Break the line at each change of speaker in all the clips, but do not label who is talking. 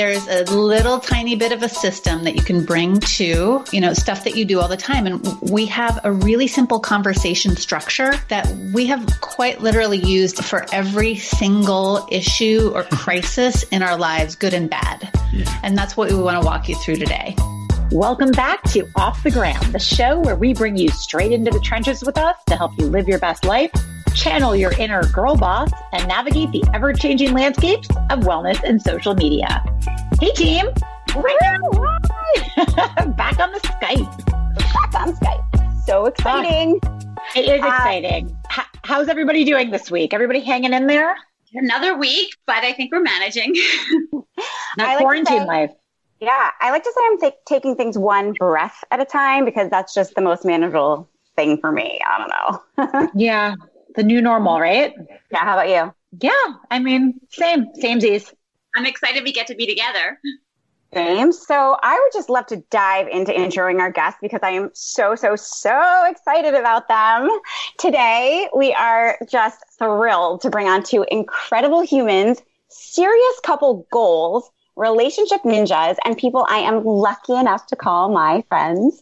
there's a little tiny bit of a system that you can bring to, you know, stuff that you do all the time. And we have a really simple conversation structure that we have quite literally used for every single issue or crisis in our lives, good and bad. Yeah. And that's what we want to walk you through today.
Welcome back to Off the Ground, the show where we bring you straight into the trenches with us to help you live your best life channel your inner girl boss, and navigate the ever changing landscapes of wellness and social media. Hey, team! Back on the Skype.
Back on Skype. So exciting.
It is uh, exciting. Uh, how's everybody doing this week? Everybody hanging in there?
Another week, but I think we're managing.
Not like quarantine say, life.
Yeah, I like to say I'm t- taking things one breath at a time because that's just the most manageable thing for me. I don't
know. yeah, the new normal, right?
Yeah. How about you?
Yeah. I mean, same, samesies.
I'm excited we get to be together.
Same. So I would just love to dive into introing our guests because I am so, so, so excited about them. Today, we are just thrilled to bring on two incredible humans, serious couple goals, relationship ninjas, and people I am lucky enough to call my friends.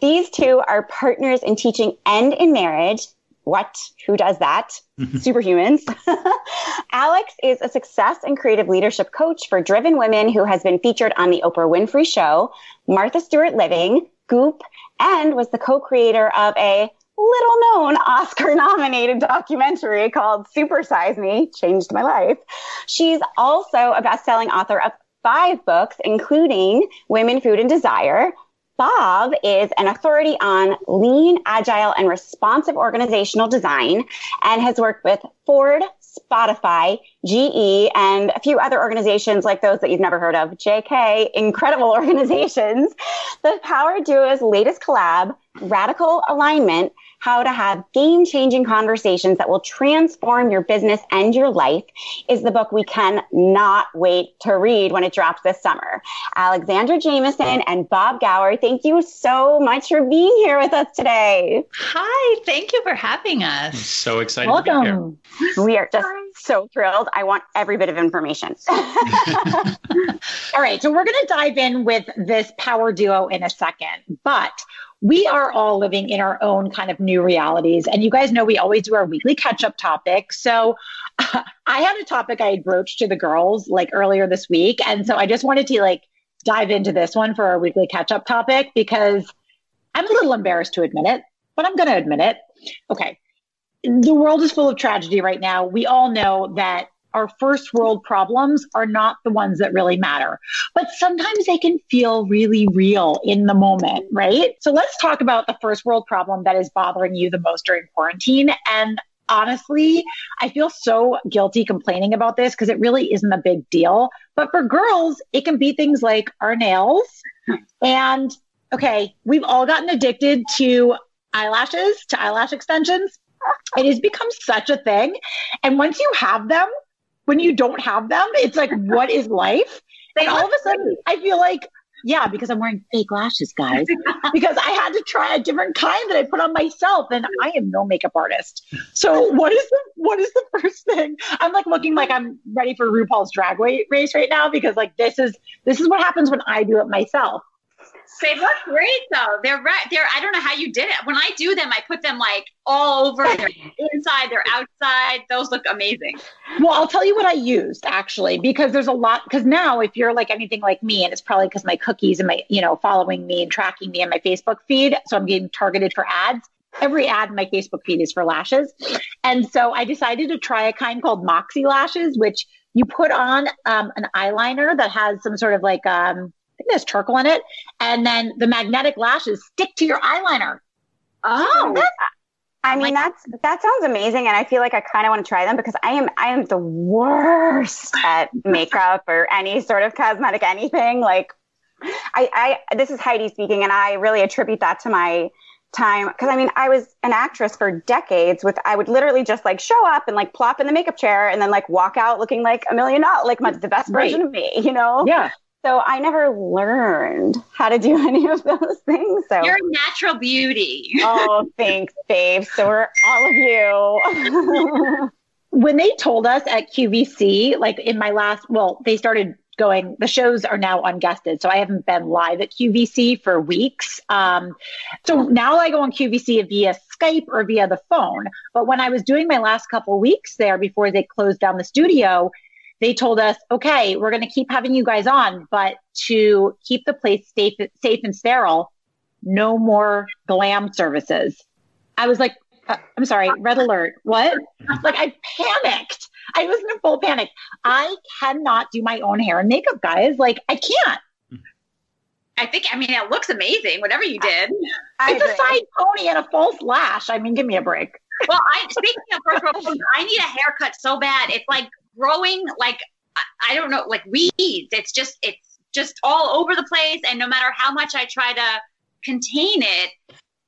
These two are partners in teaching and in marriage what? Who does that? Superhumans. Alex is a success and creative leadership coach for driven women who has been featured on the Oprah Winfrey Show, Martha Stewart Living, Goop, and was the co-creator of a little known Oscar nominated documentary called Super Size Me, changed my life. She's also a best-selling author of five books, including Women, Food, and Desire, Bob is an authority on lean, agile, and responsive organizational design and has worked with Ford, Spotify, GE, and a few other organizations like those that you've never heard of. JK, incredible organizations. The Power Duo's latest collab, Radical Alignment, how to have game changing conversations that will transform your business and your life is the book we cannot wait to read when it drops this summer. Alexandra Jamieson and Bob Gower, thank you so much for being here with us today.
Hi, thank you for having us. I'm
so excited
Welcome. We are just so thrilled. I want every bit of information.
All right, so we're going to dive in with this power duo in a second, but we are all living in our own kind of new realities. And you guys know we always do our weekly catch up topic. So uh, I had a topic I had broached to the girls like earlier this week. And so I just wanted to like dive into this one for our weekly catch up topic because I'm a little embarrassed to admit it, but I'm going to admit it. Okay. The world is full of tragedy right now. We all know that our first world problems are not the ones that really matter. But sometimes they can feel really real in the moment, right? So let's talk about the first world problem that is bothering you the most during quarantine. And honestly, I feel so guilty complaining about this because it really isn't a big deal. But for girls, it can be things like our nails. And okay, we've all gotten addicted to eyelashes, to eyelash extensions. It has become such a thing. And once you have them, when you don't have them, it's like, what is life? and all of a sudden, I feel like, yeah, because I'm wearing fake lashes, guys. because I had to try a different kind that I put on myself, and I am no makeup artist. So what is the what is the first thing? I'm like looking like I'm ready for RuPaul's drag race right now because like this is this is what happens when I do it myself.
They look great though. They're right. They're I don't know how you did it. When I do them, I put them like all over. They're inside, they're outside. Those look amazing.
Well, I'll tell you what I used actually, because there's a lot. Because now, if you're like anything like me, and it's probably because my cookies and my you know following me and tracking me and my Facebook feed, so I'm getting targeted for ads. Every ad in my Facebook feed is for lashes, and so I decided to try a kind called Moxie lashes, which you put on um, an eyeliner that has some sort of like um, I think there's charcoal in it. And then the magnetic lashes stick to your eyeliner.
Oh, I mean, that's that sounds amazing, and I feel like I kind of want to try them because I am I am the worst at makeup or any sort of cosmetic anything. Like, I, I this is Heidi speaking, and I really attribute that to my time because I mean I was an actress for decades with I would literally just like show up and like plop in the makeup chair and then like walk out looking like a million dollars, like my, the best version right. of me, you know?
Yeah.
So I never learned how to do any of those things. So
you're a natural beauty.
oh, thanks, babe. So are all of you.
when they told us at QVC, like in my last, well, they started going, the shows are now unguested. So I haven't been live at QVC for weeks. Um, so now I go on QVC via Skype or via the phone. But when I was doing my last couple weeks there before they closed down the studio, they told us, okay, we're going to keep having you guys on, but to keep the place safe, safe and sterile, no more glam services. I was like, uh, I'm sorry, red alert. What? like I panicked. I was in a full panic. I cannot do my own hair and makeup, guys. Like I can't.
I think, I mean, it looks amazing, whatever you did.
I it's agree. a side pony and a false lash. I mean, give me a break.
Well, I speaking of first world I need a haircut so bad. It's like growing like I don't know, like weeds. It's just it's just all over the place, and no matter how much I try to contain it,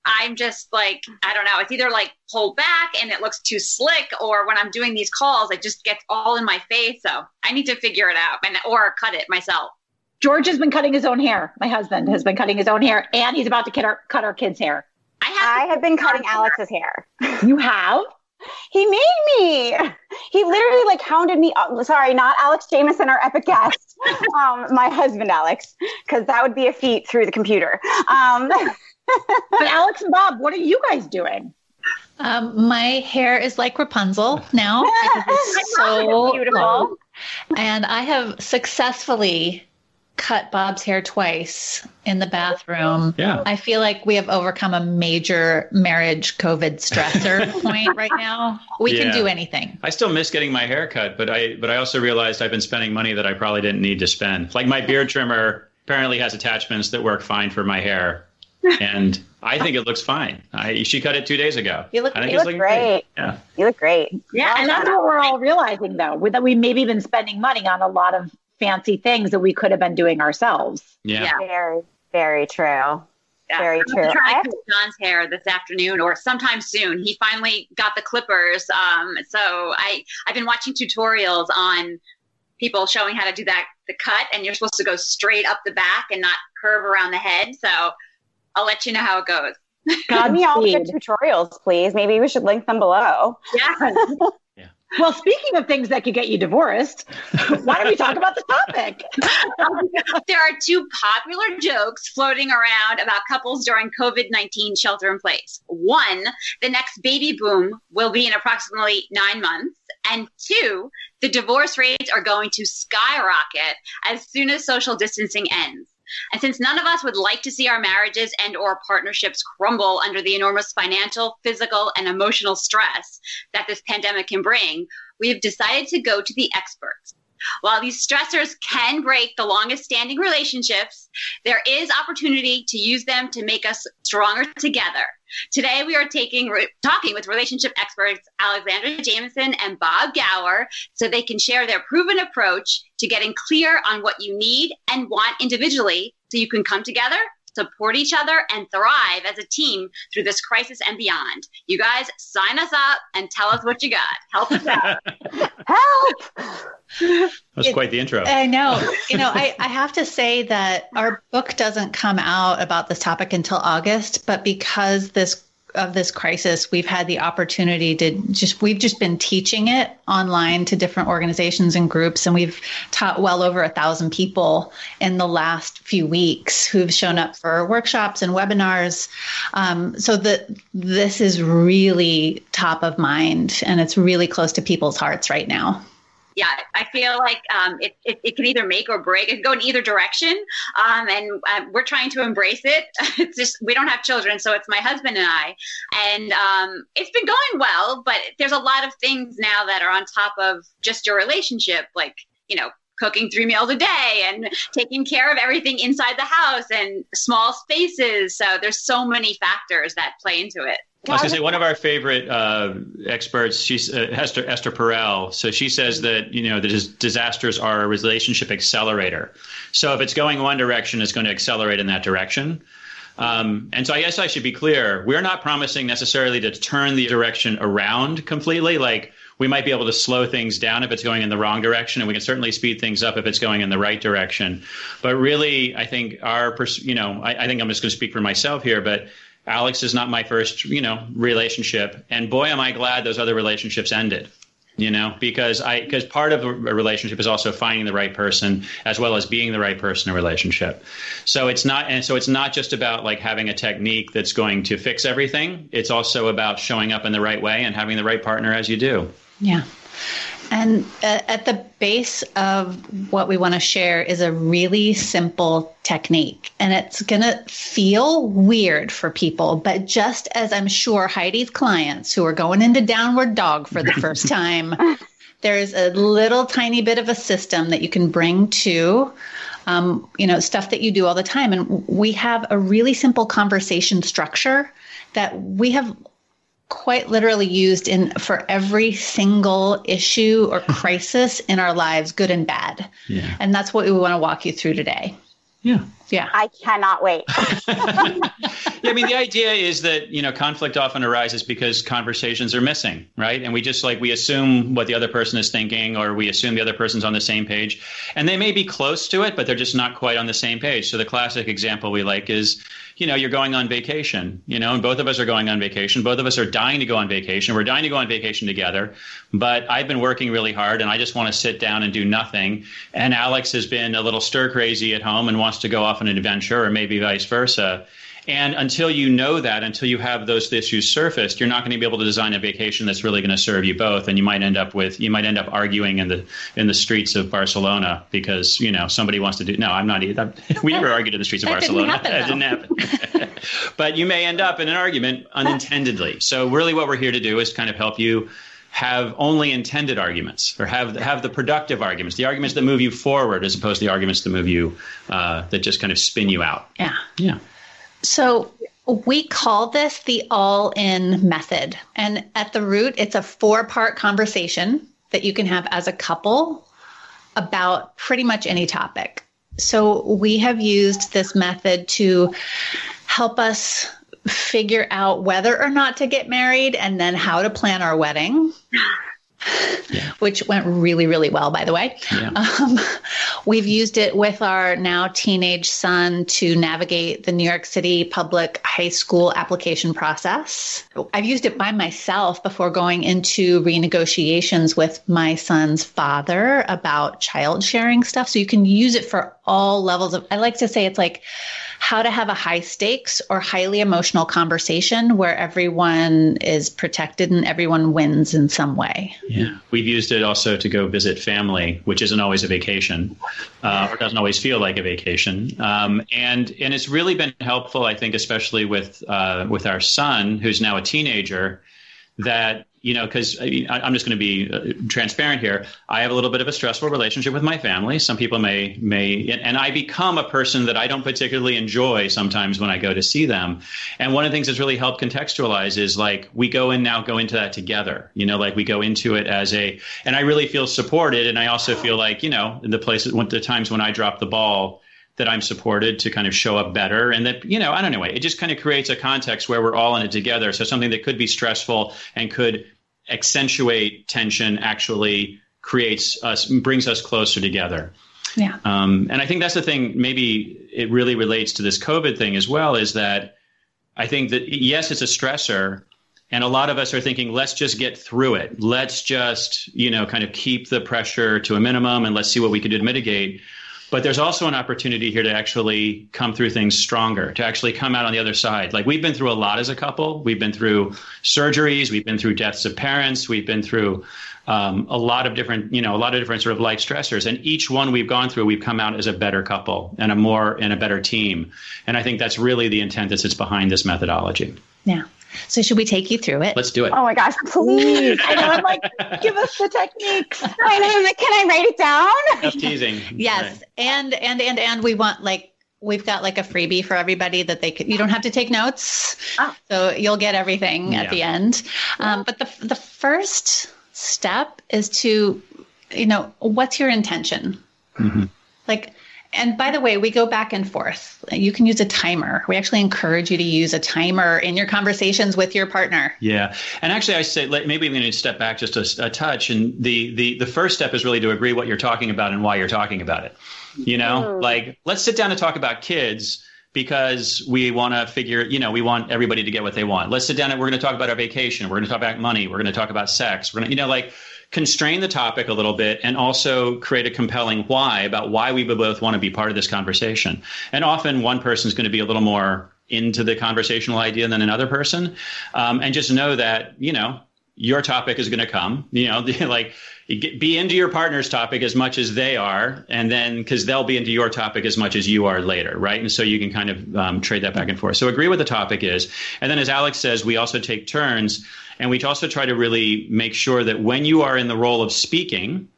I'm just like I don't know. It's either like pulled back and it looks too slick, or when I'm doing these calls, it just gets all in my face. So I need to figure it out and or cut it myself.
George has been cutting his own hair. My husband has been cutting his own hair, and he's about to cut our, cut our kids' hair.
I have, I have been cutting Alex's hair.
You have?
He made me. He literally like hounded me. Up. Sorry, not Alex Jamieson, our epic guest. um, my husband, Alex, because that would be a feat through the computer. Um,
but Alex and Bob, what are you guys doing?
Um, my hair is like Rapunzel now. it's so beautiful. Long. And I have successfully cut Bob's hair twice in the bathroom.
Yeah.
I feel like we have overcome a major marriage COVID stressor point right now. We yeah. can do anything.
I still miss getting my hair cut, but I but I also realized I've been spending money that I probably didn't need to spend. Like my beard trimmer apparently has attachments that work fine for my hair. And I think it looks fine. I, she cut it two days ago.
You look,
I think
you look great. great.
Yeah.
You look great.
Yeah. Well, and that's what we're all realizing though, that we maybe been spending money on a lot of fancy things that we could have been doing ourselves.
Yeah. yeah.
Very, very true. Yeah. Very true.
I'm trying to cut John's hair this afternoon or sometime soon. He finally got the clippers. Um, so I, I've been watching tutorials on people showing how to do that, the cut, and you're supposed to go straight up the back and not curve around the head. So I'll let you know how it goes.
God me all the tutorials, please. Maybe we should link them below.
Yeah.
Well, speaking of things that could get you divorced, why don't we talk about the topic?
there are two popular jokes floating around about couples during COVID 19 shelter in place. One, the next baby boom will be in approximately nine months. And two, the divorce rates are going to skyrocket as soon as social distancing ends. And since none of us would like to see our marriages and or partnerships crumble under the enormous financial, physical, and emotional stress that this pandemic can bring, we have decided to go to the experts. While these stressors can break the longest standing relationships, there is opportunity to use them to make us stronger together. Today, we are taking talking with relationship experts Alexandra Jamieson and Bob Gower so they can share their proven approach to getting clear on what you need and want individually so you can come together support each other, and thrive as a team through this crisis and beyond. You guys sign us up and tell us what you got. Help us out.
Help!
That's quite the intro.
I know. You know, I, I have to say that our book doesn't come out about this topic until August, but because this of this crisis, we've had the opportunity to just, we've just been teaching it online to different organizations and groups. And we've taught well over a thousand people in the last few weeks who've shown up for workshops and webinars. Um, so that this is really top of mind and it's really close to people's hearts right now
yeah, I feel like um, it, it, it, can either make or break. It can go in either direction. Um, and uh, we're trying to embrace it. It's just, we don't have children, so it's my husband and I. And um, it's been going well, but there's a lot of things now that are on top of just your relationship, like, you know, cooking three meals a day and taking care of everything inside the house and small spaces. So there's so many factors that play into it.
I was going to say one of our favorite uh, experts, she's uh, Esther Esther Perel. So she says that you know the dis- disasters are a relationship accelerator. So if it's going one direction, it's going to accelerate in that direction. Um, and so I guess I should be clear: we're not promising necessarily to turn the direction around completely. Like we might be able to slow things down if it's going in the wrong direction, and we can certainly speed things up if it's going in the right direction. But really, I think our, pers- you know, I, I think I'm just going to speak for myself here, but Alex is not my first, you know, relationship. And boy, am I glad those other relationships ended. you know because i because part of a relationship is also finding the right person as well as being the right person in a relationship so it's not and so it's not just about like having a technique that's going to fix everything it's also about showing up in the right way and having the right partner as you do
yeah and uh, at the base of what we want to share is a really simple technique. And it's going to feel weird for people, but just as I'm sure Heidi's clients who are going into downward dog for the first time, there's a little tiny bit of a system that you can bring to. Um, you know, stuff that you do all the time. And we have a really simple conversation structure that we have quite literally used in for every single issue or crisis in our lives, good and bad. Yeah. And that's what we want to walk you through today.
Yeah.
Yeah.
I cannot wait.
yeah, I mean, the idea is that, you know, conflict often arises because conversations are missing, right? And we just like, we assume what the other person is thinking, or we assume the other person's on the same page. And they may be close to it, but they're just not quite on the same page. So the classic example we like is, you know, you're going on vacation, you know, and both of us are going on vacation. Both of us are dying to go on vacation. We're dying to go on vacation together. But I've been working really hard and I just want to sit down and do nothing. And Alex has been a little stir crazy at home and wants to go off on an adventure, or maybe vice versa. And until you know that, until you have those issues surfaced, you're not going to be able to design a vacation that's really going to serve you both. And you might end up with you might end up arguing in the in the streets of Barcelona because you know somebody wants to do. No, I'm not. Either. We never argued in the streets of
that
Barcelona.
Didn't
happen, that didn't happen. but you may end up in an argument unintendedly. So really, what we're here to do is kind of help you have only intended arguments or have have the productive arguments, the arguments that move you forward as opposed to the arguments that move you uh, that just kind of spin you out.
Yeah.
Yeah.
So we call this the all in method. And at the root, it's a four part conversation that you can have as a couple about pretty much any topic. So we have used this method to help us figure out whether or not to get married and then how to plan our wedding yeah. which went really, really well, by the way. Yeah. Um, we've used it with our now teenage son to navigate the New York City public high school application process. I've used it by myself before going into renegotiations with my son's father about child sharing stuff. So you can use it for all levels of, I like to say it's like, how to have a high stakes or highly emotional conversation where everyone is protected and everyone wins in some way.
Yeah. We've used it also to go visit family, which isn't always a vacation uh, or doesn't always feel like a vacation. Um, and, and it's really been helpful, I think, especially with, uh, with our son, who's now a teenager, that you know, because I mean, I'm just going to be uh, transparent here. I have a little bit of a stressful relationship with my family. Some people may may, and I become a person that I don't particularly enjoy sometimes when I go to see them. And one of the things that's really helped contextualize is like we go in now, go into that together. You know, like we go into it as a, and I really feel supported, and I also feel like you know, in the places, the times when I drop the ball that I'm supported to kind of show up better. And that, you know, I don't know, it just kind of creates a context where we're all in it together. So something that could be stressful and could accentuate tension actually creates us brings us closer together
yeah
um, and i think that's the thing maybe it really relates to this covid thing as well is that i think that yes it's a stressor and a lot of us are thinking let's just get through it let's just you know kind of keep the pressure to a minimum and let's see what we can do to mitigate but there's also an opportunity here to actually come through things stronger, to actually come out on the other side. Like we've been through a lot as a couple. We've been through surgeries, we've been through deaths of parents, we've been through um, a lot of different, you know, a lot of different sort of life stressors. And each one we've gone through, we've come out as a better couple and a more and a better team. And I think that's really the intent that sits behind this methodology.
Yeah. So should we take you through it?
Let's do it.
Oh my gosh, please.
I know. I'm like, give us the techniques.
I know. like, Can I write it down?
Enough teasing.
yes. Right. And, and, and, and we want like, we've got like a freebie for everybody that they could, you don't have to take notes. Oh. So you'll get everything yeah. at the end. Um, but the, the first step is to, you know, what's your intention? Mm-hmm. Like, and by the way, we go back and forth. You can use a timer. We actually encourage you to use a timer in your conversations with your partner.
Yeah, and actually, I say maybe we need to step back just a, a, touch. And the the the first step is really to agree what you're talking about and why you're talking about it. You know, mm. like let's sit down and talk about kids because we want to figure, you know, we want everybody to get what they want. Let's sit down and we're going to talk about our vacation. We're going to talk about money. We're going to talk about sex. We're going to, you know, like constrain the topic a little bit and also create a compelling why about why we would both want to be part of this conversation. And often one person is going to be a little more into the conversational idea than another person. Um, and just know that, you know, your topic is going to come, you know, like be into your partner's topic as much as they are, and then because they'll be into your topic as much as you are later, right? And so you can kind of um, trade that back and forth. So agree what the topic is, and then as Alex says, we also take turns, and we also try to really make sure that when you are in the role of speaking,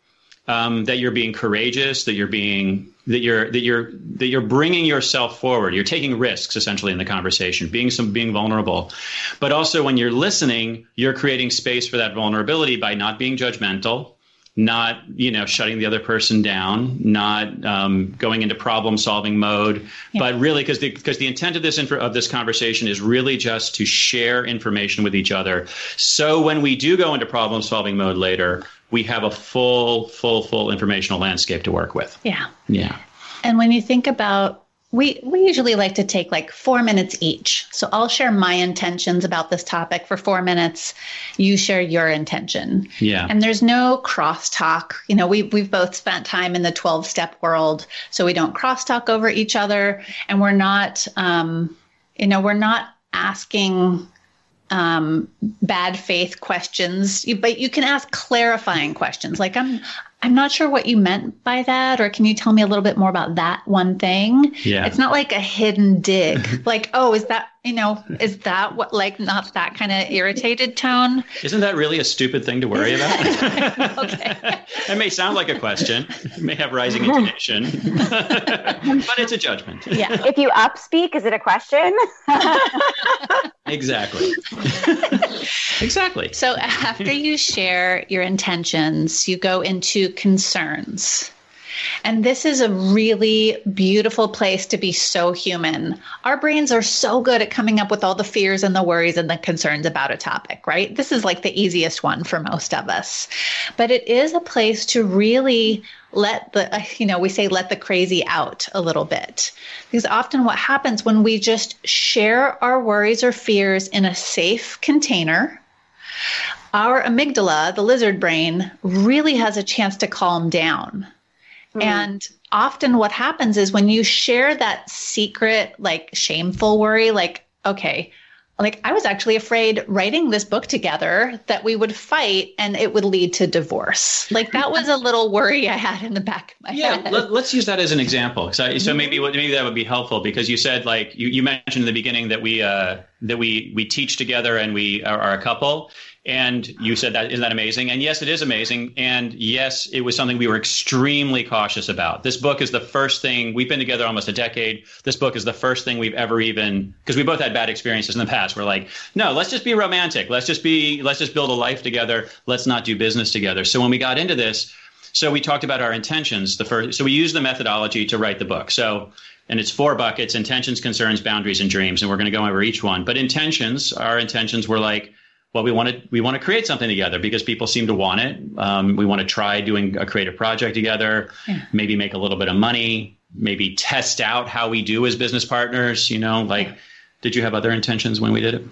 um, that you're being courageous, that you're being that you're that you're that you're bringing yourself forward. You're taking risks essentially in the conversation, being some being vulnerable, but also when you're listening, you're creating space for that vulnerability by not being judgmental, not you know shutting the other person down, not um, going into problem solving mode, yeah. but really because the because the intent of this info, of this conversation is really just to share information with each other. So when we do go into problem solving mode later, we have a full full full informational landscape to work with.
Yeah.
Yeah.
And when you think about we we usually like to take like 4 minutes each. So I'll share my intentions about this topic for 4 minutes. You share your intention.
Yeah.
And there's no crosstalk. You know, we we've both spent time in the 12 step world, so we don't crosstalk over each other and we're not um you know, we're not asking um, bad faith questions, but you can ask clarifying questions. Like, I'm I'm not sure what you meant by that, or can you tell me a little bit more about that one thing?
Yeah.
It's not like a hidden dig. like, oh, is that, you know, is that what, like, not that kind of irritated tone?
Isn't that really a stupid thing to worry about? okay. it may sound like a question, it may have rising intonation, but it's a judgment.
Yeah. If you upspeak, is it a question?
exactly. exactly.
So after you share your intentions, you go into concerns. And this is a really beautiful place to be so human. Our brains are so good at coming up with all the fears and the worries and the concerns about a topic, right? This is like the easiest one for most of us. But it is a place to really let the, uh, you know, we say let the crazy out a little bit. Because often what happens when we just share our worries or fears in a safe container, our amygdala, the lizard brain, really has a chance to calm down. Mm. And often what happens is when you share that secret, like shameful worry, like, okay, like I was actually afraid writing this book together that we would fight and it would lead to divorce. Like that was a little worry I had in the back of my
yeah,
head.
Yeah, let, us use that as an example. So, so maybe maybe that would be helpful because you said like you, you mentioned in the beginning that we uh, that we we teach together and we are, are a couple. And you said that isn't that amazing? And yes, it is amazing. And yes, it was something we were extremely cautious about. This book is the first thing we've been together almost a decade. This book is the first thing we've ever even because we both had bad experiences in the past. We're like, no, let's just be romantic. Let's just be let's just build a life together. Let's not do business together. So when we got into this, so we talked about our intentions. The first, so we used the methodology to write the book. So and it's four buckets intentions concerns boundaries and dreams and we're going to go over each one but intentions our intentions were like well, we want to we want to create something together because people seem to want it. Um, we want to try doing a creative project together, yeah. maybe make a little bit of money, maybe test out how we do as business partners. You know, like, yeah. did you have other intentions when we did it?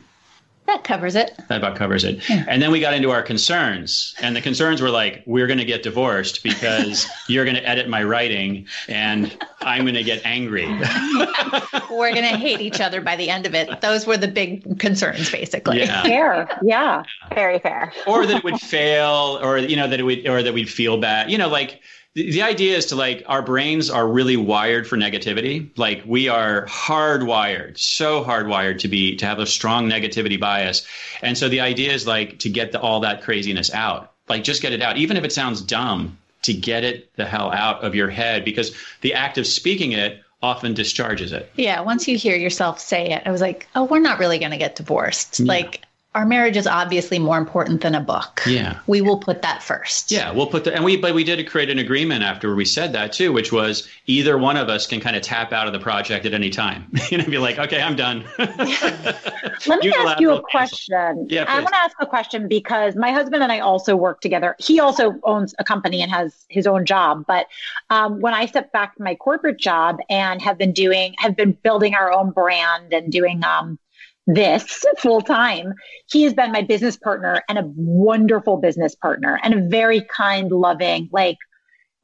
That covers it.
That about covers it. Yeah. And then we got into our concerns. And the concerns were like, we're going to get divorced because you're going to edit my writing and I'm going to get angry.
we're going to hate each other by the end of it. Those were the big concerns, basically.
Yeah. Fair. Yeah.
Very fair.
or that it would fail or, you know, that it would, or that we'd feel bad. You know, like, the, idea is to like our brains are really wired for negativity like we are hardwired so hardwired to be to have a strong negativity bias and so the idea is like to get the, all that craziness out like just get it out even if it sounds dumb to get it the hell out of your head because the act of speaking it often discharges it.
Yeah, once you hear yourself say it, I was like, oh, we're not really going to get divorced. Yeah. Like our marriage is obviously more important than a book.
Yeah.
We will put that first.
Yeah, we'll put that and we but we did create an agreement after we said that too, which was either one of us can kind of tap out of the project at any time. you know, be like, okay, I'm done.
Let me ask you a question. Yeah, I want to ask a question because my husband and I also work together. He also owns a company and has his own job. But um, when I stepped back from my corporate job and have been doing, have been building our own brand and doing um, this full time, he has been my business partner and a wonderful business partner and a very kind, loving, like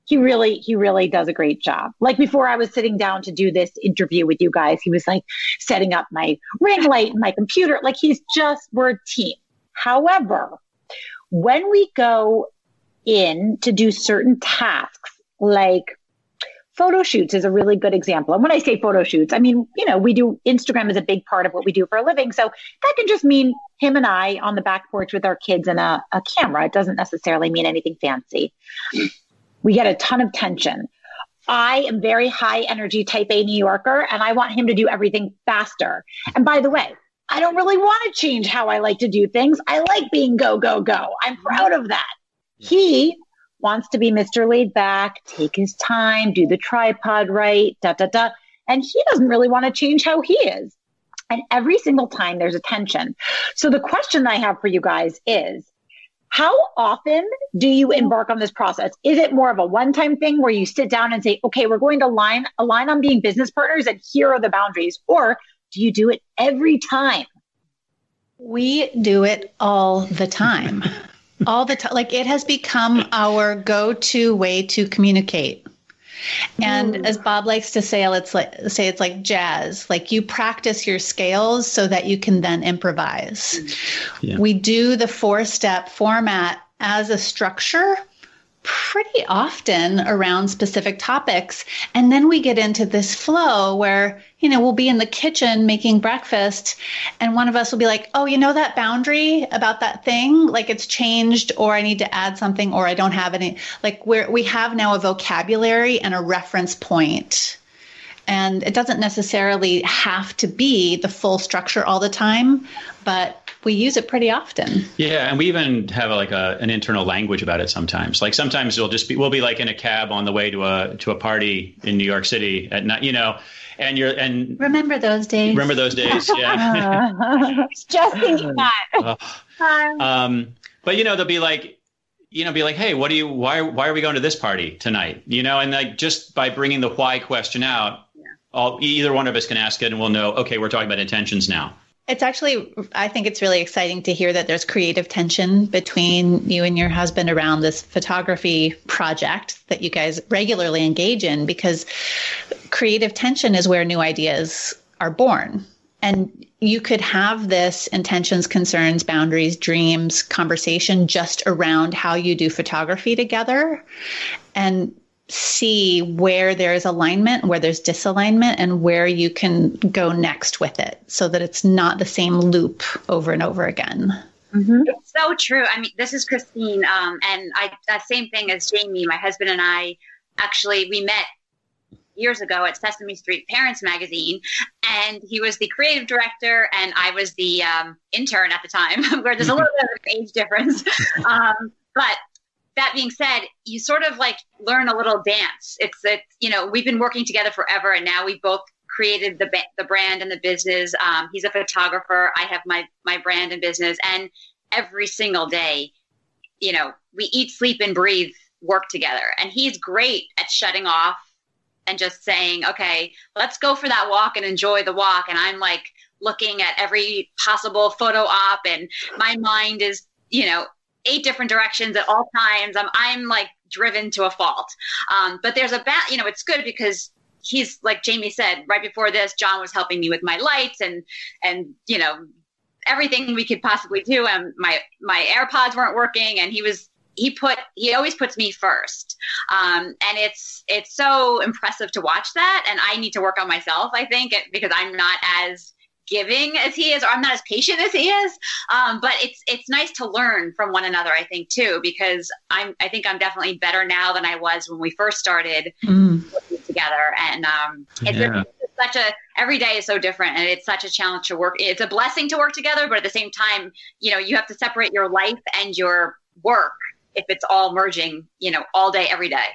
he really, he really does a great job. Like before I was sitting down to do this interview with you guys, he was like setting up my ring light and my computer. Like he's just, we're a team. However, when we go in to do certain tasks, like photo shoots is a really good example. And when I say photo shoots, I mean, you know, we do Instagram is a big part of what we do for a living. So that can just mean him and I on the back porch with our kids and a, a camera. It doesn't necessarily mean anything fancy. We get a ton of tension. I am very high energy type A New Yorker and I want him to do everything faster. And by the way, I don't really want to change how I like to do things. I like being go, go, go. I'm proud of that. He wants to be Mr. Laid Back, take his time, do the tripod right, da, da, da. And he doesn't really want to change how he is. And every single time there's a tension. So the question I have for you guys is, how often do you embark on this process? Is it more of a one-time thing where you sit down and say, okay, we're going to line align on being business partners and here are the boundaries? Or do you do it every time?
We do it all the time. all the time. Like it has become our go to way to communicate. And mm. as Bob likes to say, let's like, say it's like jazz. Like you practice your scales so that you can then improvise. Yeah. We do the four step format as a structure pretty often around specific topics. And then we get into this flow where, you know, we'll be in the kitchen making breakfast and one of us will be like, oh, you know, that boundary about that thing, like it's changed or I need to add something or I don't have any. Like we're, we have now a vocabulary and a reference point. And it doesn't necessarily have to be the full structure all the time, but we use it pretty often.
Yeah, and we even have a, like a, an internal language about it sometimes. Like sometimes we'll just be we'll be like in a cab on the way to a to a party in New York City at night, you know, and you're and
remember those days.
Remember those days, yeah.
just thinking that.
um, but you know, they'll be like, you know, be like, hey, what do you? Why why are we going to this party tonight? You know, and like just by bringing the why question out, all, either one of us can ask it, and we'll know. Okay, we're talking about intentions now.
It's actually, I think it's really exciting to hear that there's creative tension between you and your husband around this photography project that you guys regularly engage in because creative tension is where new ideas are born. And you could have this intentions, concerns, boundaries, dreams conversation just around how you do photography together. And see where there's alignment, where there's disalignment, and where you can go next with it so that it's not the same loop over and over again.
Mm-hmm. It's so true. I mean, this is Christine, um, and I that same thing as Jamie. My husband and I actually we met years ago at Sesame Street Parents Magazine, and he was the creative director, and I was the um, intern at the time. where there's a little bit of an age difference, um, but that being said, you sort of like learn a little dance. It's that you know we've been working together forever, and now we both created the the brand and the business. Um, he's a photographer. I have my my brand and business, and every single day, you know, we eat, sleep, and breathe work together. And he's great at shutting off and just saying, "Okay, let's go for that walk and enjoy the walk." And I'm like looking at every possible photo op, and my mind is you know eight different directions at all times. I'm I'm like driven to a fault. Um, but there's a bat. You know, it's good because he's like Jamie said right before this. John was helping me with my lights and and you know everything we could possibly do. And my my AirPods weren't working, and he was he put he always puts me first um, and it's it's so impressive to watch that and i need to work on myself i think because i'm not as giving as he is, or I'm not as patient as he is. Um, but it's it's nice to learn from one another, I think, too, because I'm I think I'm definitely better now than I was when we first started mm. together. And um, it's, yeah. it's such a every day is so different, and it's such a challenge to work. It's a blessing to work together, but at the same time, you know, you have to separate your life and your work if it's all merging, you know, all day, every day.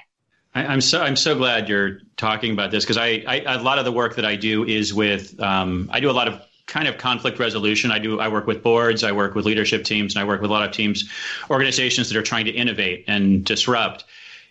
I, am so I'm so glad you're talking about this because I, I, a lot of the work that I do is with um, I do a lot of kind of conflict resolution. I do I work with boards, I work with leadership teams, and I work with a lot of teams, organizations that are trying to innovate and disrupt.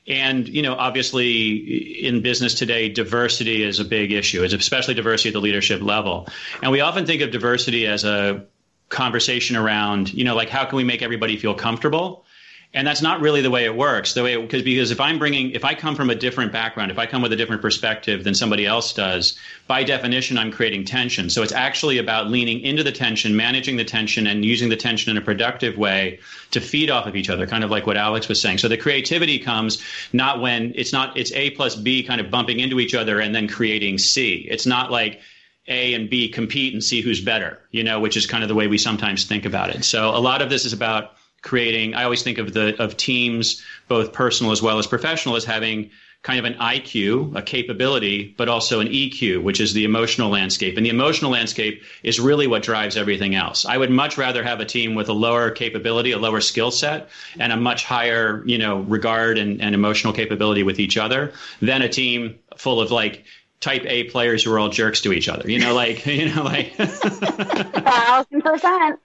And you know, obviously, in business today, diversity is a big issue. It's especially diversity at the leadership level. And we often think of diversity as a conversation around, you know, like how can we make everybody feel comfortable? And that's not really the way it works. The way because because if i'm bringing if i come from a different background if i come with a different perspective than somebody else does by definition i'm creating tension. So it's actually about leaning into the tension managing the tension and using the tension in a productive way to feed off of each other kind of like what alex was saying. So the creativity comes not when it's not it's a plus b kind of bumping into each other and then creating c. It's not like a and B compete and see who's better, you know, which is kind of the way we sometimes think about it. So a lot of this is about creating i always think of the of teams both personal as well as professional as having kind of an iq a capability but also an eq which is the emotional landscape and the emotional landscape is really what drives everything else i would much rather have a team with a lower capability a lower skill set and a much higher you know regard and, and emotional capability with each other than a team full of like type A players who are all jerks to each other. You know, like you know, like
thousand percent.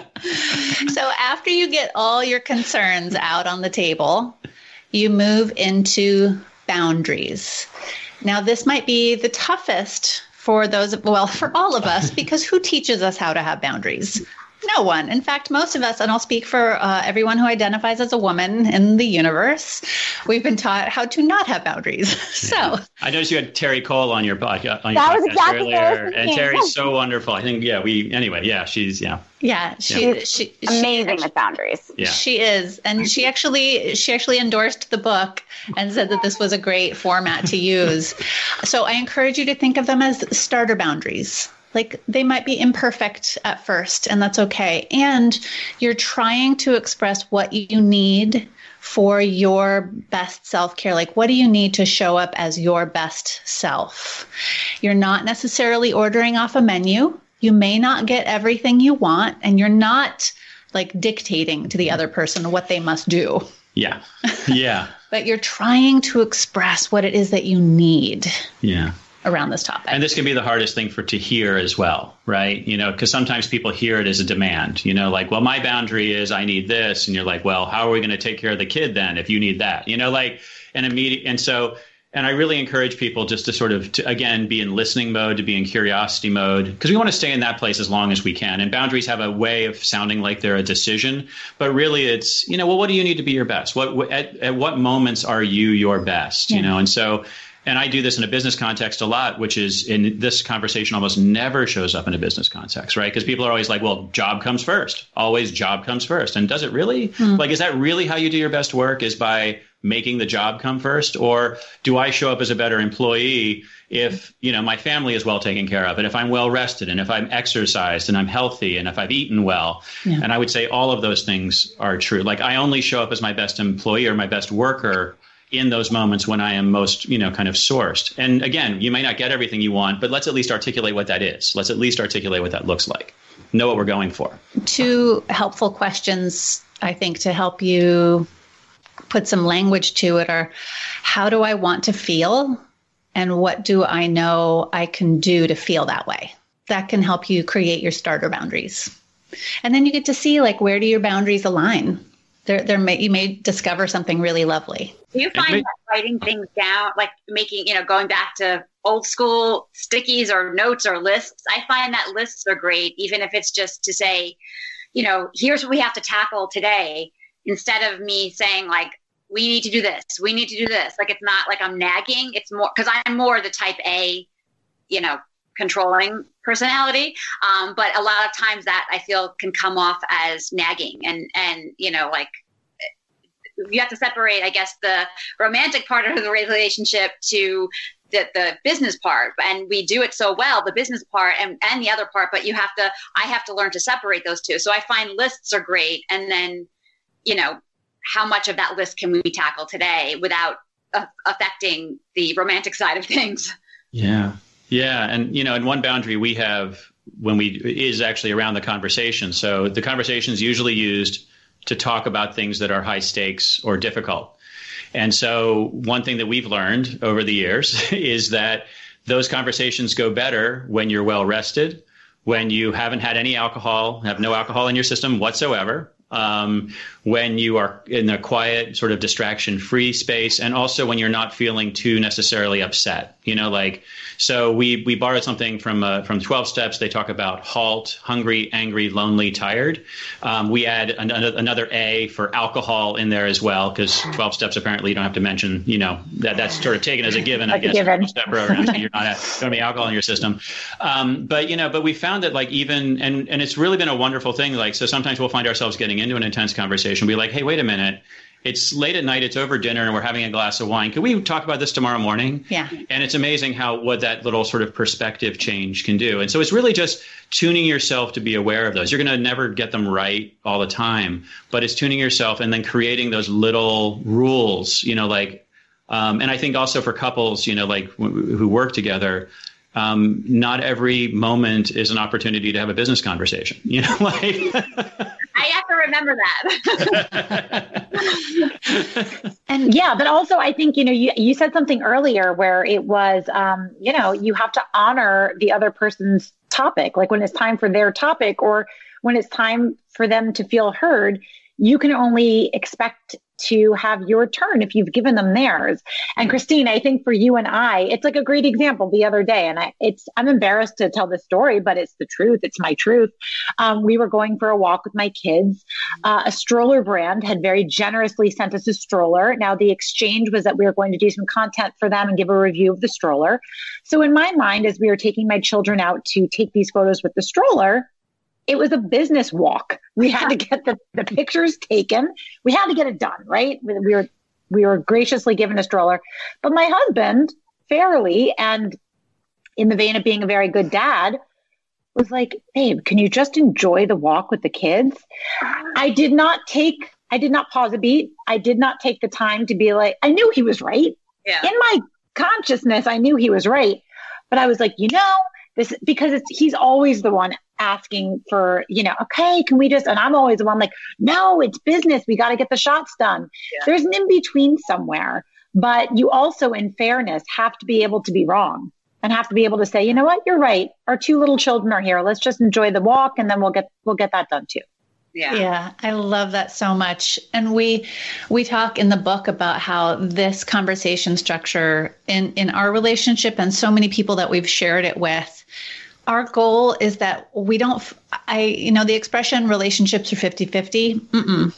so after you get all your concerns out on the table, you move into boundaries. Now, this might be the toughest for those, well, for all of us, because who teaches us how to have boundaries? No one. In fact, most of us, and I'll speak for uh, everyone who identifies as a woman in the universe, we've been taught how to not have boundaries. so
I noticed you had Terri Cole on your, podcast, on your podcast exactly earlier, and Terri's so wonderful. I think, yeah, we anyway, yeah, she's yeah.
Yeah, she, yeah. she
amazing she, with boundaries.
Yeah.
She is, and she actually she actually endorsed the book and said that this was a great format to use. so I encourage you to think of them as starter boundaries like they might be imperfect at first, and that's okay. And you're trying to express what you need for your best self care. Like, what do you need to show up as your best self? You're not necessarily ordering off a menu. You may not get everything you want, and you're not like dictating to the other person what they must do.
Yeah. Yeah.
but you're trying to express what it is that you need.
Yeah
around this topic.
And this can be the hardest thing for to hear as well, right? You know, because sometimes people hear it as a demand. You know, like, well, my boundary is I need this, and you're like, well, how are we going to take care of the kid then if you need that? You know, like, and immediate, and so. And I really encourage people just to sort of, to, again, be in listening mode, to be in curiosity mode, because we want to stay in that place as long as we can. And boundaries have a way of sounding like they're a decision, but really it's, you know, well, what do you need to be your best? What, what at, at what moments are you your best? Yeah. You know, and so and I do this in a business context a lot, which is in this conversation almost never shows up in a business context, right? Because people are always like, well, job comes first. Always job comes first. And does it really? Mm. Like, is that really how you do your best work? Is by making the job come first? Or do I show up as a better employee if, you know, my family is well taken care of and if I'm well rested and if I'm exercised and I'm healthy and if I've eaten well? Yeah. And I would say all of those things are true. Like I only show up as my best employee or my best worker in those moments when I am most, you know, kind of sourced. And again, you may not get everything you want, but let's at least articulate what that is. Let's at least articulate what that looks like. Know what we're going for.
Two helpful questions, I think, to help you put some language to it are how do I want to feel? And what do I know I can do to feel that way? That can help you create your starter boundaries. And then you get to see like where do your boundaries align? There, there may, you may discover something really lovely.
Do you find that writing things down, like making, you know, going back to old school stickies or notes or lists, I find that lists are great, even if it's just to say, you know, here's what we have to tackle today, instead of me saying, like, we need to do this, we need to do this. Like, it's not like I'm nagging. It's more because I'm more the type A, you know, controlling personality. Um, but a lot of times that I feel can come off as nagging and, and, you know, like you have to separate, I guess, the romantic part of the relationship to the, the business part. And we do it so well the business part and, and the other part but you have to i have to learn to separate those two. So i find lists are great. And then you know how much of that list can we tackle today without uh, affecting the romantic side of things?
Yeah yeah, and you know, and one boundary we have when we is actually around the conversation. So the conversation is usually used to talk about things that are high stakes or difficult. And so one thing that we've learned over the years is that those conversations go better when you're well rested, when you haven't had any alcohol, have no alcohol in your system whatsoever, um, when you are in a quiet, sort of distraction free space, and also when you're not feeling too necessarily upset. You know, like, so we, we borrowed something from, uh, from 12 steps. They talk about halt, hungry, angry, lonely, tired. Um, we add an, another A for alcohol in there as well, because 12 steps apparently you don't have to mention, you know, that that's sort of taken as a given, I guess.
Given.
Step program, so you're not going to be alcohol in your system. Um, but, you know, but we found that like even, and, and it's really been a wonderful thing. Like, so sometimes we'll find ourselves getting into an intense conversation, be like, hey, wait a minute. It's late at night, it's over dinner, and we're having a glass of wine. Can we talk about this tomorrow morning?
Yeah.
And it's amazing how what that little sort of perspective change can do. And so it's really just tuning yourself to be aware of those. You're going to never get them right all the time, but it's tuning yourself and then creating those little rules, you know, like, um, and I think also for couples, you know, like w- who work together, um, not every moment is an opportunity to have a business conversation. You know, like
I have to remember that.
and yeah, but also I think you know you you said something earlier where it was um, you know you have to honor the other person's topic, like when it's time for their topic or when it's time for them to feel heard. You can only expect to have your turn if you've given them theirs. And Christine, I think for you and I, it's like a great example the other day. And I, it's, I'm embarrassed to tell this story, but it's the truth. It's my truth. Um, we were going for a walk with my kids. Uh, a stroller brand had very generously sent us a stroller. Now the exchange was that we were going to do some content for them and give a review of the stroller. So in my mind, as we were taking my children out to take these photos with the stroller, it was a business walk. We had to get the, the pictures taken. We had to get it done, right? We were we were graciously given a stroller. But my husband, fairly and in the vein of being a very good dad, was like, babe, can you just enjoy the walk with the kids? I did not take I did not pause a beat. I did not take the time to be like, I knew he was right.
Yeah.
In my consciousness, I knew he was right. But I was like, you know, this because it's he's always the one asking for, you know, okay, can we just, and I'm always the one like, no, it's business. We got to get the shots done. Yeah. There's an in between somewhere, but you also, in fairness, have to be able to be wrong and have to be able to say, you know what, you're right. Our two little children are here. Let's just enjoy the walk and then we'll get, we'll get that done too.
Yeah. yeah i love that so much and we we talk in the book about how this conversation structure in in our relationship and so many people that we've shared it with our goal is that we don't i you know the expression relationships are 50-50 Mm-mm.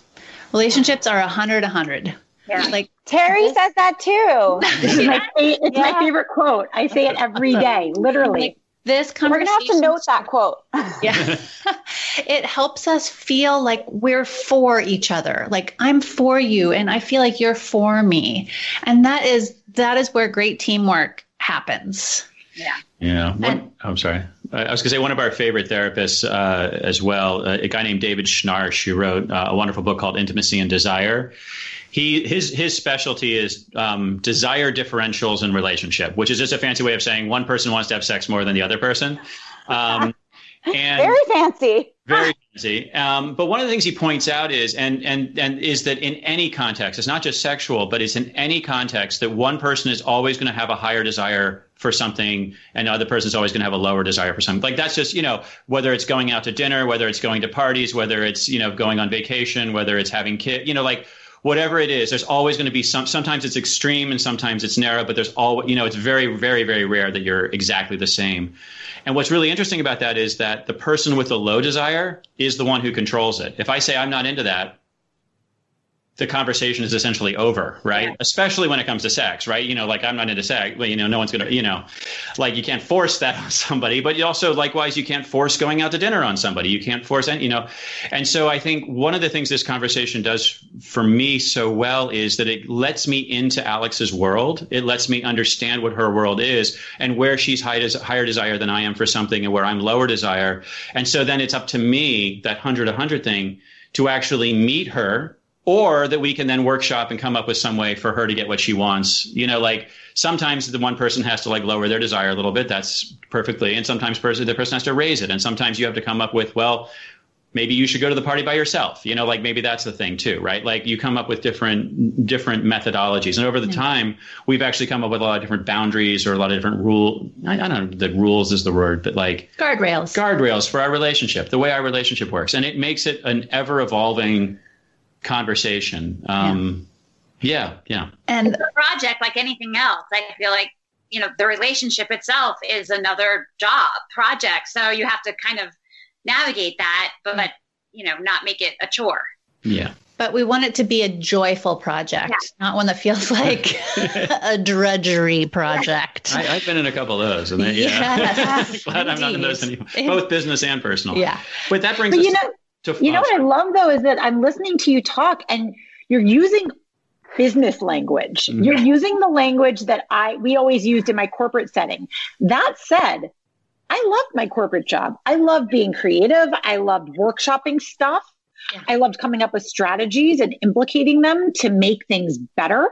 relationships are 100 100
yeah. like Terri says that too
this is my, it's yeah. my favorite quote i say it every day literally like,
this
conversation we're gonna have to note that quote
yeah it helps us feel like we're for each other like i'm for you and i feel like you're for me and that is that is where great teamwork happens
yeah.
Yeah. One, oh, I'm sorry. I was going to say one of our favorite therapists uh, as well, uh, a guy named David Schnarch, who wrote uh, a wonderful book called Intimacy and Desire. He his his specialty is um, desire differentials in relationship, which is just a fancy way of saying one person wants to have sex more than the other person. Um,
and very fancy.
Very fancy. Um, but one of the things he points out is, and and and is that in any context, it's not just sexual, but it's in any context that one person is always going to have a higher desire for something and the other person is always going to have a lower desire for something like that's just you know whether it's going out to dinner whether it's going to parties whether it's you know going on vacation whether it's having kids you know like whatever it is there's always going to be some sometimes it's extreme and sometimes it's narrow but there's all you know it's very very very rare that you're exactly the same. And what's really interesting about that is that the person with the low desire is the one who controls it. If i say i'm not into that the conversation is essentially over, right? Yeah. Especially when it comes to sex, right? You know, like I'm not into sex, but you know, no one's gonna, you know, like you can't force that on somebody, but you also likewise you can't force going out to dinner on somebody. You can't force any, you know. And so I think one of the things this conversation does for me so well is that it lets me into Alex's world. It lets me understand what her world is and where she's high des- higher desire than I am for something and where I'm lower desire. And so then it's up to me, that hundred a hundred thing, to actually meet her or that we can then workshop and come up with some way for her to get what she wants. You know like sometimes the one person has to like lower their desire a little bit. That's perfectly and sometimes person the person has to raise it. And sometimes you have to come up with well maybe you should go to the party by yourself. You know like maybe that's the thing too right? Like you come up with different different methodologies. And over the hmm. time we've actually come up with a lot of different boundaries or a lot of different rule i, I don't know the rules is the word but like
guardrails.
Guardrails for our relationship the way our relationship works. And it makes it an ever evolving conversation. Um yeah yeah,
and
It's a project like anything else. I feel like you know the relationship itself is another job project. So you have to kind of navigate that but you know not make it a chore.
Yeah.
but we want it to be a joyful project
Yeah.
not one that feels like a drudgery project.
I, I've been in a couple of those, and they, yeah,
Yes,
glad I'm not in those anymore. Both business and personal.
yeah.
But that brings
But
us
you know,
to
you know what I love though is that I'm listening to you talk and you're using business language.
Mhm.
You're using the language that I we always used in my corporate setting. That said, I loved my corporate job. I loved being creative. I loved workshopping stuff.
Yeah.
I loved coming up with strategies and implicating them to make things better.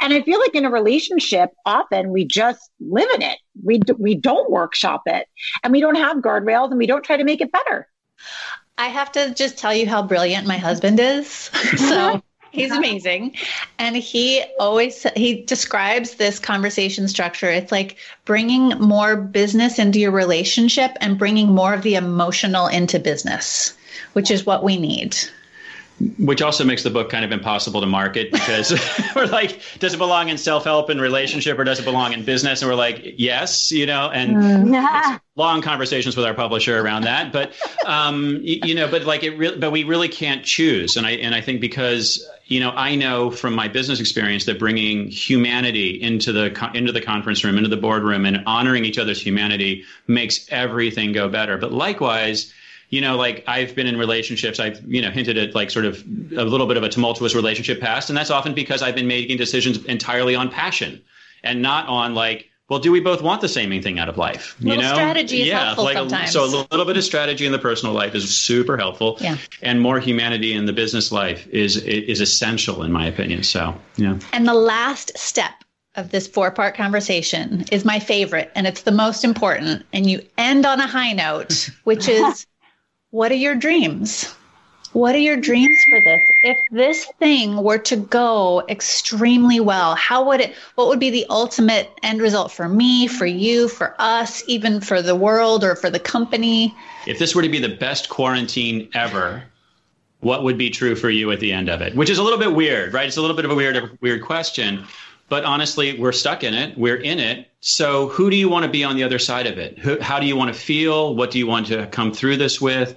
And I feel like in a relationship, often we just live in it. We d- we don't workshop it, and we don't have guardrails, and we don't try to make it better.
I have to just tell you how brilliant my husband is. so he's amazing. And he always he describes this conversation structure. It's like bringing more business into your relationship and bringing more of the emotional into business, which is what we need.
Which also makes the book kind of impossible to market because we're like, does it belong in self help and relationship or does it belong in business? And we're like, yes, you know, and long conversations with our publisher around that. But um, you, know, but like it really, but we really can't choose. And I and I think because you know I know from my business experience that bringing humanity into the into the conference room, into the boardroom, and honoring each other's humanity makes everything go better. But likewise. You know, like I've been in relationships, I've, you know, hinted at like sort of a little bit of a tumultuous relationship past. And that's often because I've been making decisions entirely on passion and not on like, well, do we both want the same thing out of life? You know,
strategy is helpful
like
sometimes.
A, so a little bit of strategy in the personal life is super helpful.
Yeah.
and more humanity in the business life is is essential in my opinion. So yeah,
And the last step of this four part conversation is my favorite, and it's the most important. And you end on a high note, which is what are your dreams? What are your dreams for this? If this thing were to go extremely well, how would it, what would be the ultimate end result for me, for you, for us, even for the world or for the company?
if this were to be the best quarantine ever. What would be true for you at the end of it? Which is a little bit weird, right? It's a little bit of a weird, weird question. But honestly, we're stuck in it. We're in it. So who do you want to be on the other side of it? Who, how do you want to feel? What do you want to come through this with?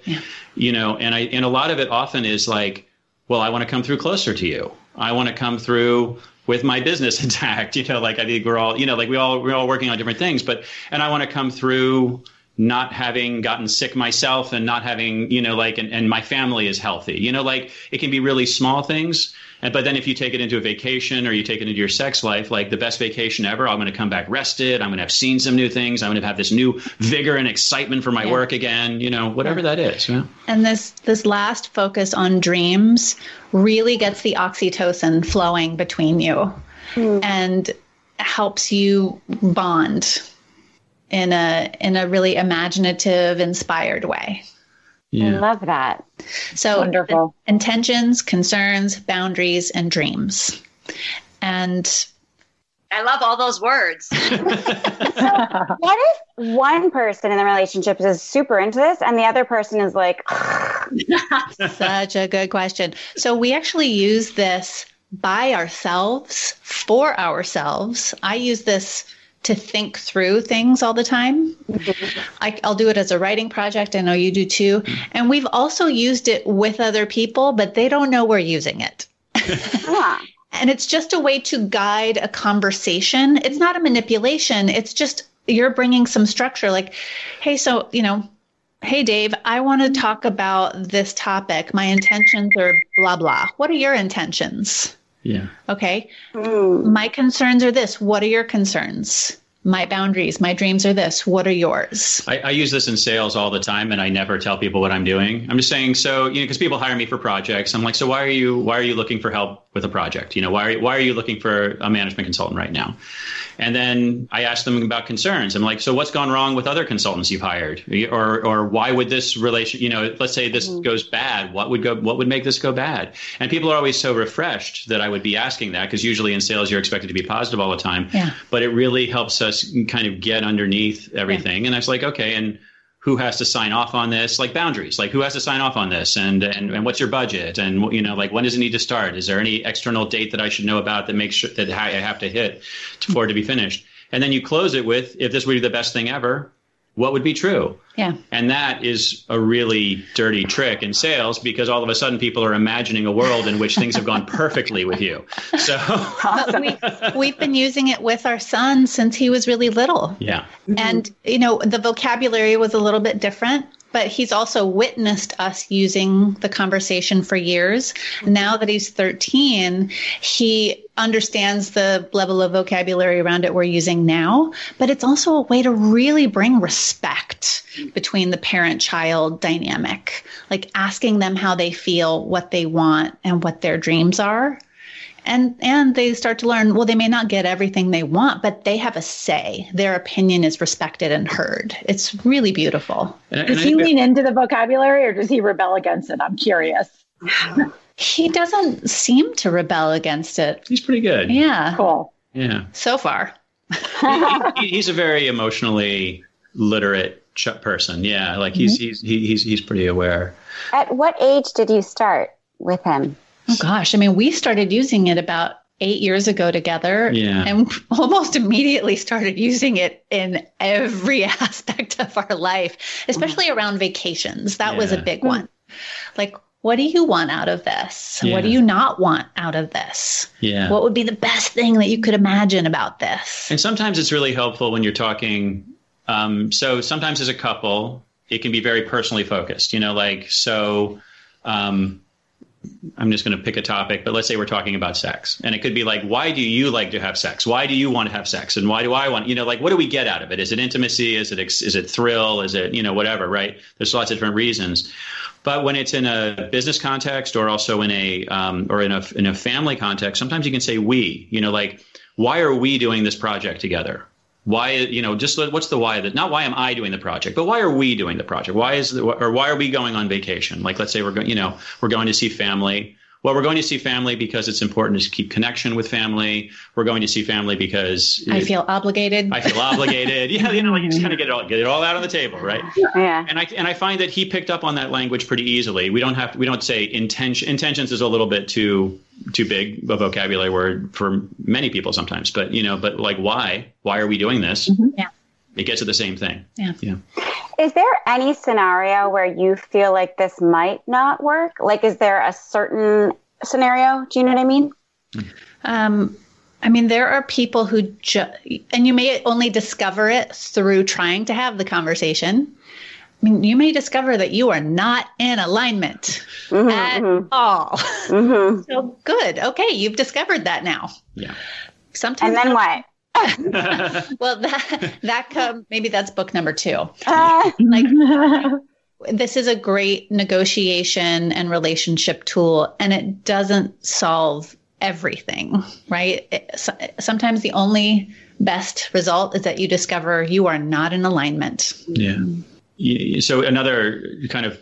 You know, and I and a lot of it often is like, well, I want to come through closer to you. I want to come through with my business intact. You know, like I think we're all, you know, like we all we're all working on different things, but and I want to come through not having gotten sick myself and not having, you know, like and, and my family is healthy. You know, like it can be really small things. And but then if you take it into a vacation or you take it into your sex life, like the best vacation ever, I'm going to come back rested. I'm going to have seen some new things. I'm going to have this new vigor and excitement for my
Yeah.
work again. You know, whatever that is. Yeah.
And this this last focus on dreams really gets the oxytocin flowing between you hmm. and helps you bond in a in a really imaginative, inspired way.
I love that.
So
Wonderful.
intentions, concerns, boundaries, and dreams. And
I love all those words.
What if one person in the relationship is super into this and the other person is like,
Such a good question. So we actually use this by ourselves, for ourselves. I use this to think through things all the time. Mm-hmm. I, I'll do it as a writing project. I know you do too. And we've also used it with other people, but they don't know we're using it. And it's just a way to guide a conversation. It's not a manipulation. It's just you're bringing some structure like, hey, so, you know, hey, Dave, I want to talk about this topic. My intentions are blah, blah. What are your intentions?
Yeah.
Okay.
Mm.
My concerns are this. What are your concerns? My boundaries, my dreams are this. What are yours?
I, I, use this in sales all the time, and I never tell people what I'm doing. I'm just saying, so you know, because people hire me for projects. I'm like, so why are you why are you looking for help with a project? You know, why are why are you looking for a management consultant right now? And then I ask them about concerns. I'm like, so what's gone wrong with other consultants you've hired, or or why would this relation, you know, let's say this mm-hmm. goes bad, what would go, what would make this go bad? And people are always so refreshed that I would be asking that because usually in sales you're expected to be positive all the time.
Yeah.
But it really helps us kind of get underneath everything. Yeah. And I was like, okay, and who has to sign off on this? Like boundaries. Like who has to sign off on this? And, and and what's your budget? And you know like when does it need to start? Is there any external date that i should know about that makes sure that i have to hit for it to be finished? And then you close it with if this would be the best thing ever what would be true.
Yeah.
And that is a really dirty trick in sales because all of a sudden people are imagining a world in which things have gone perfectly with you. So
we, we've been using it with our son since he was really little.
Yeah.
And you know the vocabulary was a little bit different but he's also witnessed us using the conversation for years. Now that he's 13, he understands the level of vocabulary around it we're using now, but it's also a way to really bring respect between the parent child dynamic, like asking them how they feel, what they want, and what their dreams are and and they start to learn well they may not get everything they want but they have a say. Their opinion is respected and heard. It's really beautiful.
And, does he lean into the vocabulary or does he rebel against it? I'm curious.
He doesn't seem to rebel against it.
He's pretty good.
Yeah.
Cool.
Yeah.
So far.
He, he's a very emotionally literate person. Yeah like he's mm-hmm. he's he's he's pretty aware.
At what age did you start with him
Oh gosh, I mean, we started using it about eight years ago together
yeah.
and almost immediately started using it in every aspect of our life, especially around vacations. That yeah. was a big one. Like, what do you want out of this? Yeah. What do you not want out of this?
Yeah.
What would be the best thing that you could imagine about this?
And sometimes it's really helpful when you're talking. Um, so sometimes as a couple, it can be very personally focused. You know, like so. Um, I'm just going to pick a topic, but let's say we're talking about sex. And it could be like, why do you like to have sex? Why do you want to have sex? And why do I want, you know, like, what do we get out of it? Is it intimacy? Is it, is it thrill? Is it, you know, whatever, right? There's lots of different reasons. But when it's in a business context or also in a, um, or in a, in a family context, sometimes you can say we, you know, like, why are we doing this project together? Why you know just what's the why that not why am i doing the project but why are we doing the project? Why is the, or why are we going on vacation? Like let's say we're going you know we're going to see family well, we're going to see family because it's important to keep connection with family. We're going to see family because
I feel obligated.
I feel obligated. yeah, you know, like you just kind of get it all get it all out on the table, right?
Yeah.
And I and I find that he picked up on that language pretty easily. We don't have we don't say intention. Intentions is a little bit too too big a vocabulary word for many people sometimes. But you know, but like why? Why are we doing this?
Mm-hmm. Yeah.
It gets at the same thing.
Yeah.
Yeah.
Is there any scenario where you feel like this might not work? Like, is there a certain scenario? Do you know what I mean?
Um, I mean, there are people who, ju- and you may only discover it through trying to have the conversation. I mean, you may discover that you are not in alignment mm-hmm, at mm-hmm. all. Mm-hmm. so good. Okay, you've discovered that now.
Yeah.
Sometimes.
And then what?
well, that that come maybe that's book number two. Uh, like this is a great negotiation and relationship tool, and it doesn't solve everything, right? It, sometimes the only best result is that you discover you are not in alignment.
Yeah. So another kind of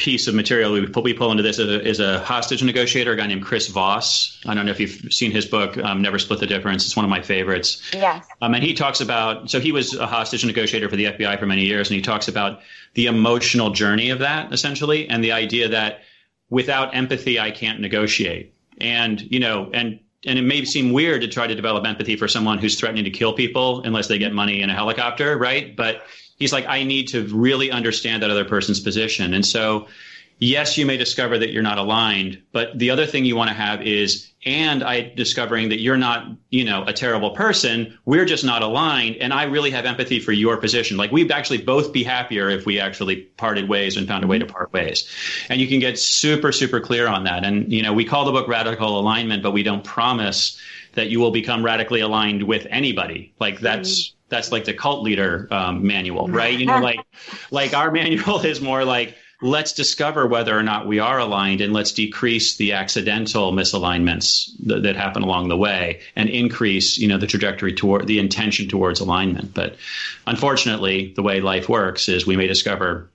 piece of material we pull, we pull into this is a, is a, hostage negotiator, a guy named Chris Voss. I don't know if you've seen his book, um, Never Split the Difference. It's one of my favorites.
Yes.
Um, and he talks about, so he was a hostage negotiator for the FBI for many years, and he talks about the emotional journey of that, essentially, and the idea that without empathy, I can't negotiate. And, you know, and and it may seem weird to try to develop empathy for someone who's threatening to kill people unless they get money in a helicopter, right? But he's like, I need to really understand that other person's position. And so, yes, you may discover that you're not aligned, but the other thing you want to have is, and I discovering that you're not, you know, a terrible person. We're just not aligned. And I really have empathy for your position. Like we'd actually both be happier if we actually parted ways and found a way to part ways. And you can get super, super clear on that. And, you know, we call the book radical alignment, but we don't promise that you will become radically aligned with anybody. Like that's, that's like the cult leader um, manual, right? You know, like like our manual is more like let's discover whether or not we are aligned and let's decrease the accidental misalignments that, that happen along the way and increase you know the trajectory toward the intention towards alignment but unfortunately the way life works is we may discover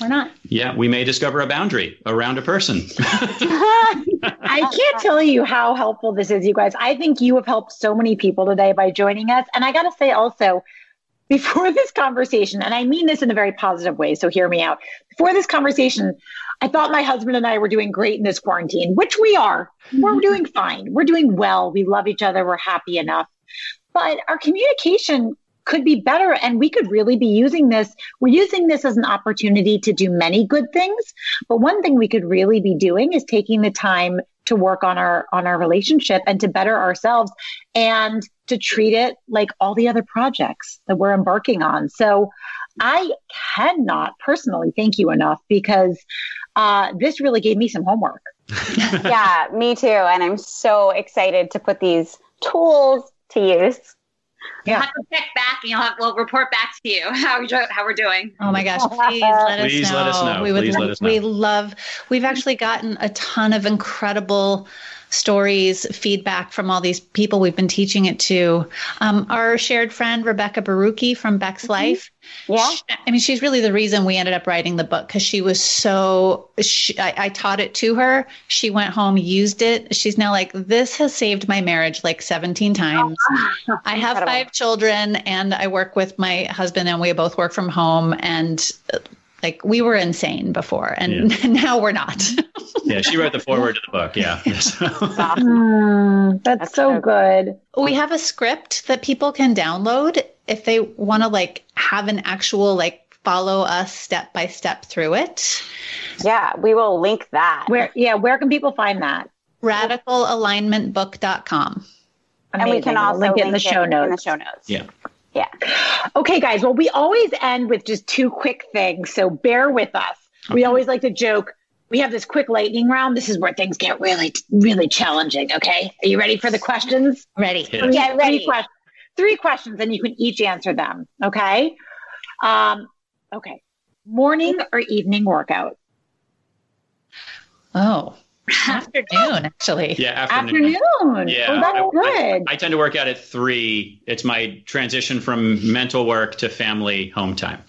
we're not.
Yeah, we may discover a boundary around a person.
I can't tell you how helpful this is, you guys. I think you have helped so many people today by joining us. And I got to say also, before this conversation, and I mean this in a very positive way, so hear me out. Before this conversation, I thought my husband and I were doing great in this quarantine, which we are. We're mm-hmm. doing fine. We're doing well. We love each other. We're happy enough. But our communication could be better and we could really be using this we're using this as an opportunity to do many good things but one thing we could really be doing is taking the time to work on our on our relationship and to better ourselves and to treat it like all the other projects that we're embarking on. So i cannot personally thank you enough because uh, this really gave me some homework.
Yeah me too. And i'm so excited to put these tools to use
yeah. We'll have to check back and you'll have, we'll report back to you how, we, how we're doing.
Oh my gosh, please let
please
us know.
Let us know. We would please let us know.
We love, we've actually gotten a ton of incredible stories, feedback from all these people we've been teaching it to. Um, our shared friend, Rebecca Borucki from Bex mm-hmm. Life.
Yeah.
She, I mean, she's really the reason we ended up writing the book because she was so, she, I, I taught it to her. She went home, used it. She's now like, this has saved my marriage like 17 times. Oh, I have five children and I work with my husband and we both work from home. And like we were insane before and yeah. now we're not
yeah she wrote the foreword to the book yeah
mm, that's, that's, so good
we have a script that people can download if they want to like have an actual like follow us step by step through it
yeah we will link that
where yeah where can people find that
radicalalignmentbook.com
Amazing. and we can also link it in the show notes in the show notes
yeah
yeah.
Okay, guys. Well, we always end with just two quick things. So bear with us. Okay. We always like to joke. We have this quick lightning round. This is where things get really, really challenging. Okay. Are you ready for the questions?
Ready.
Three,
yeah, ready.
Three, que- three questions and you can each answer them. Okay. Um, okay. Morning or evening workout?
Oh, afternoon, actually.
Yeah, afternoon.
Afternoon. Yeah, oh, that's I, good.
I, I, tend to work out at three. It's my transition from mental work to family home time.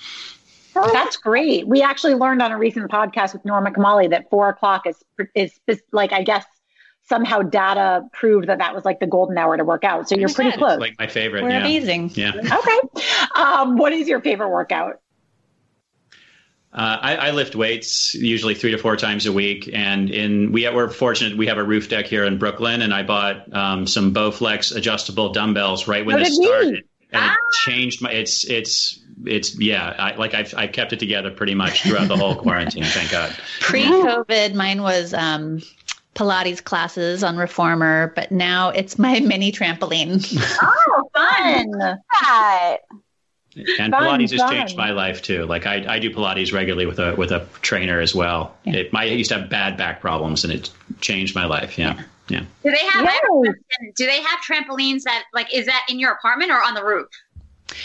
Oh, that's great. We actually learned on a recent podcast with Norma Kamali that four o'clock is is, is like I guess somehow data proved that that was like the golden hour to work out. So you're pretty close.
Like my favorite.
We're
yeah.
amazing.
Yeah.
okay. Um, what is your favorite workout?
Uh, I, I, lift weights usually three to four times a week, and in we we're fortunate we have a roof deck here in Brooklyn, and I bought um, some Bowflex adjustable dumbbells right when this started, and ah. it changed my. It's it's it's yeah, I, like I've I've kept it together pretty much throughout the whole quarantine. Thank God.
Pre-COVID, mine was. Um, Pilates classes on Reformer, but now it's my mini trampoline.
Oh, fun!
And fun, Pilates has changed my life too. Like I, I do Pilates regularly with a with a trainer as well. Yeah. It, my, I used to have bad back problems, and it changed my life. Yeah, yeah.
Do they have do they have trampolines that like is that in your apartment or on the roof?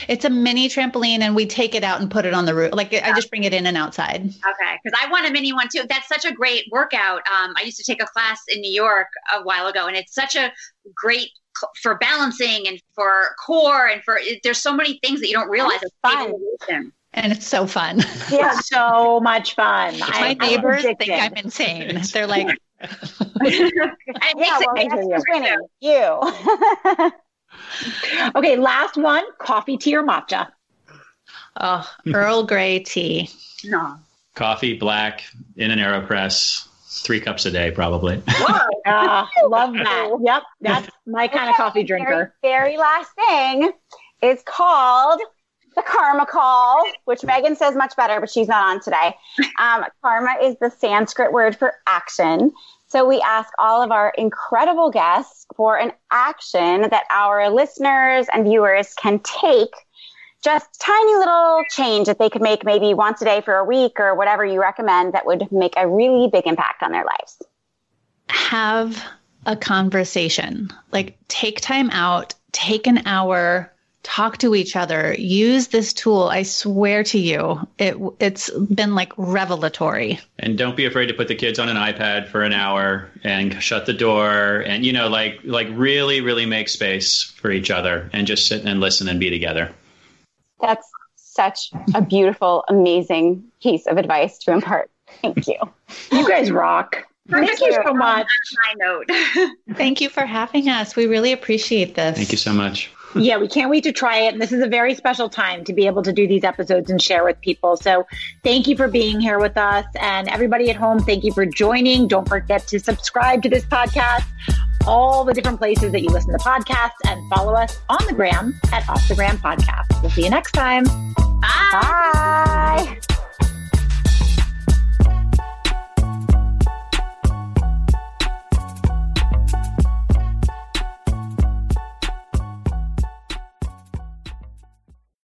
It's a mini trampoline, and we take it out and put it on the roof. Like I just bring it in and outside.
Okay, because I want a mini one too. That's such a great workout. Um, I used to take a class in New York a while ago, and it's such a great for balancing and for core and for there's so many things that you don't realize. It's
fun. And it's so fun.
Yeah, so much fun.
My neighbors think I'm insane. They're like,
yeah, well, winning. You.
Okay, last one: coffee, tea, or matcha.
Oh, Earl Grey tea.
No.
Coffee, black, in an Aeropress three cups a day, probably.
Wow, uh, love that. Yep, that's my kind of coffee drinker.
Very, very last thing is called the karma call, which Megan says much better, but she's not on today. Um, karma is the Sanskrit word for action. So we ask all of our incredible guests for an action that our listeners and viewers can take just tiny little change that they could make maybe once a day for a week or whatever you recommend that would make a really big impact on their lives.
Have a conversation. Like take time out, take an hour talk to each other, use this tool. I swear to you, it it's been like revelatory.
And don't be afraid to put the kids on an iPad for an hour and shut the door and you know like like really really make space for each other and just sit and listen and be together.
That's such a beautiful, amazing piece of advice to impart. Thank you.
You guys rock. Thank you so much.
High note.
Thank you for having us. We really appreciate this.
Thank you so much.
Yeah, we can't wait to try it. And this is a very special time to be able to do these episodes and share with people. So thank you for being here with us. And everybody at home, thank you for joining. Don't forget to subscribe to this podcast, all the different places that you listen to podcasts, and follow us on the gram at Off the Gram Podcast. We'll see you next time.
Bye.
Bye.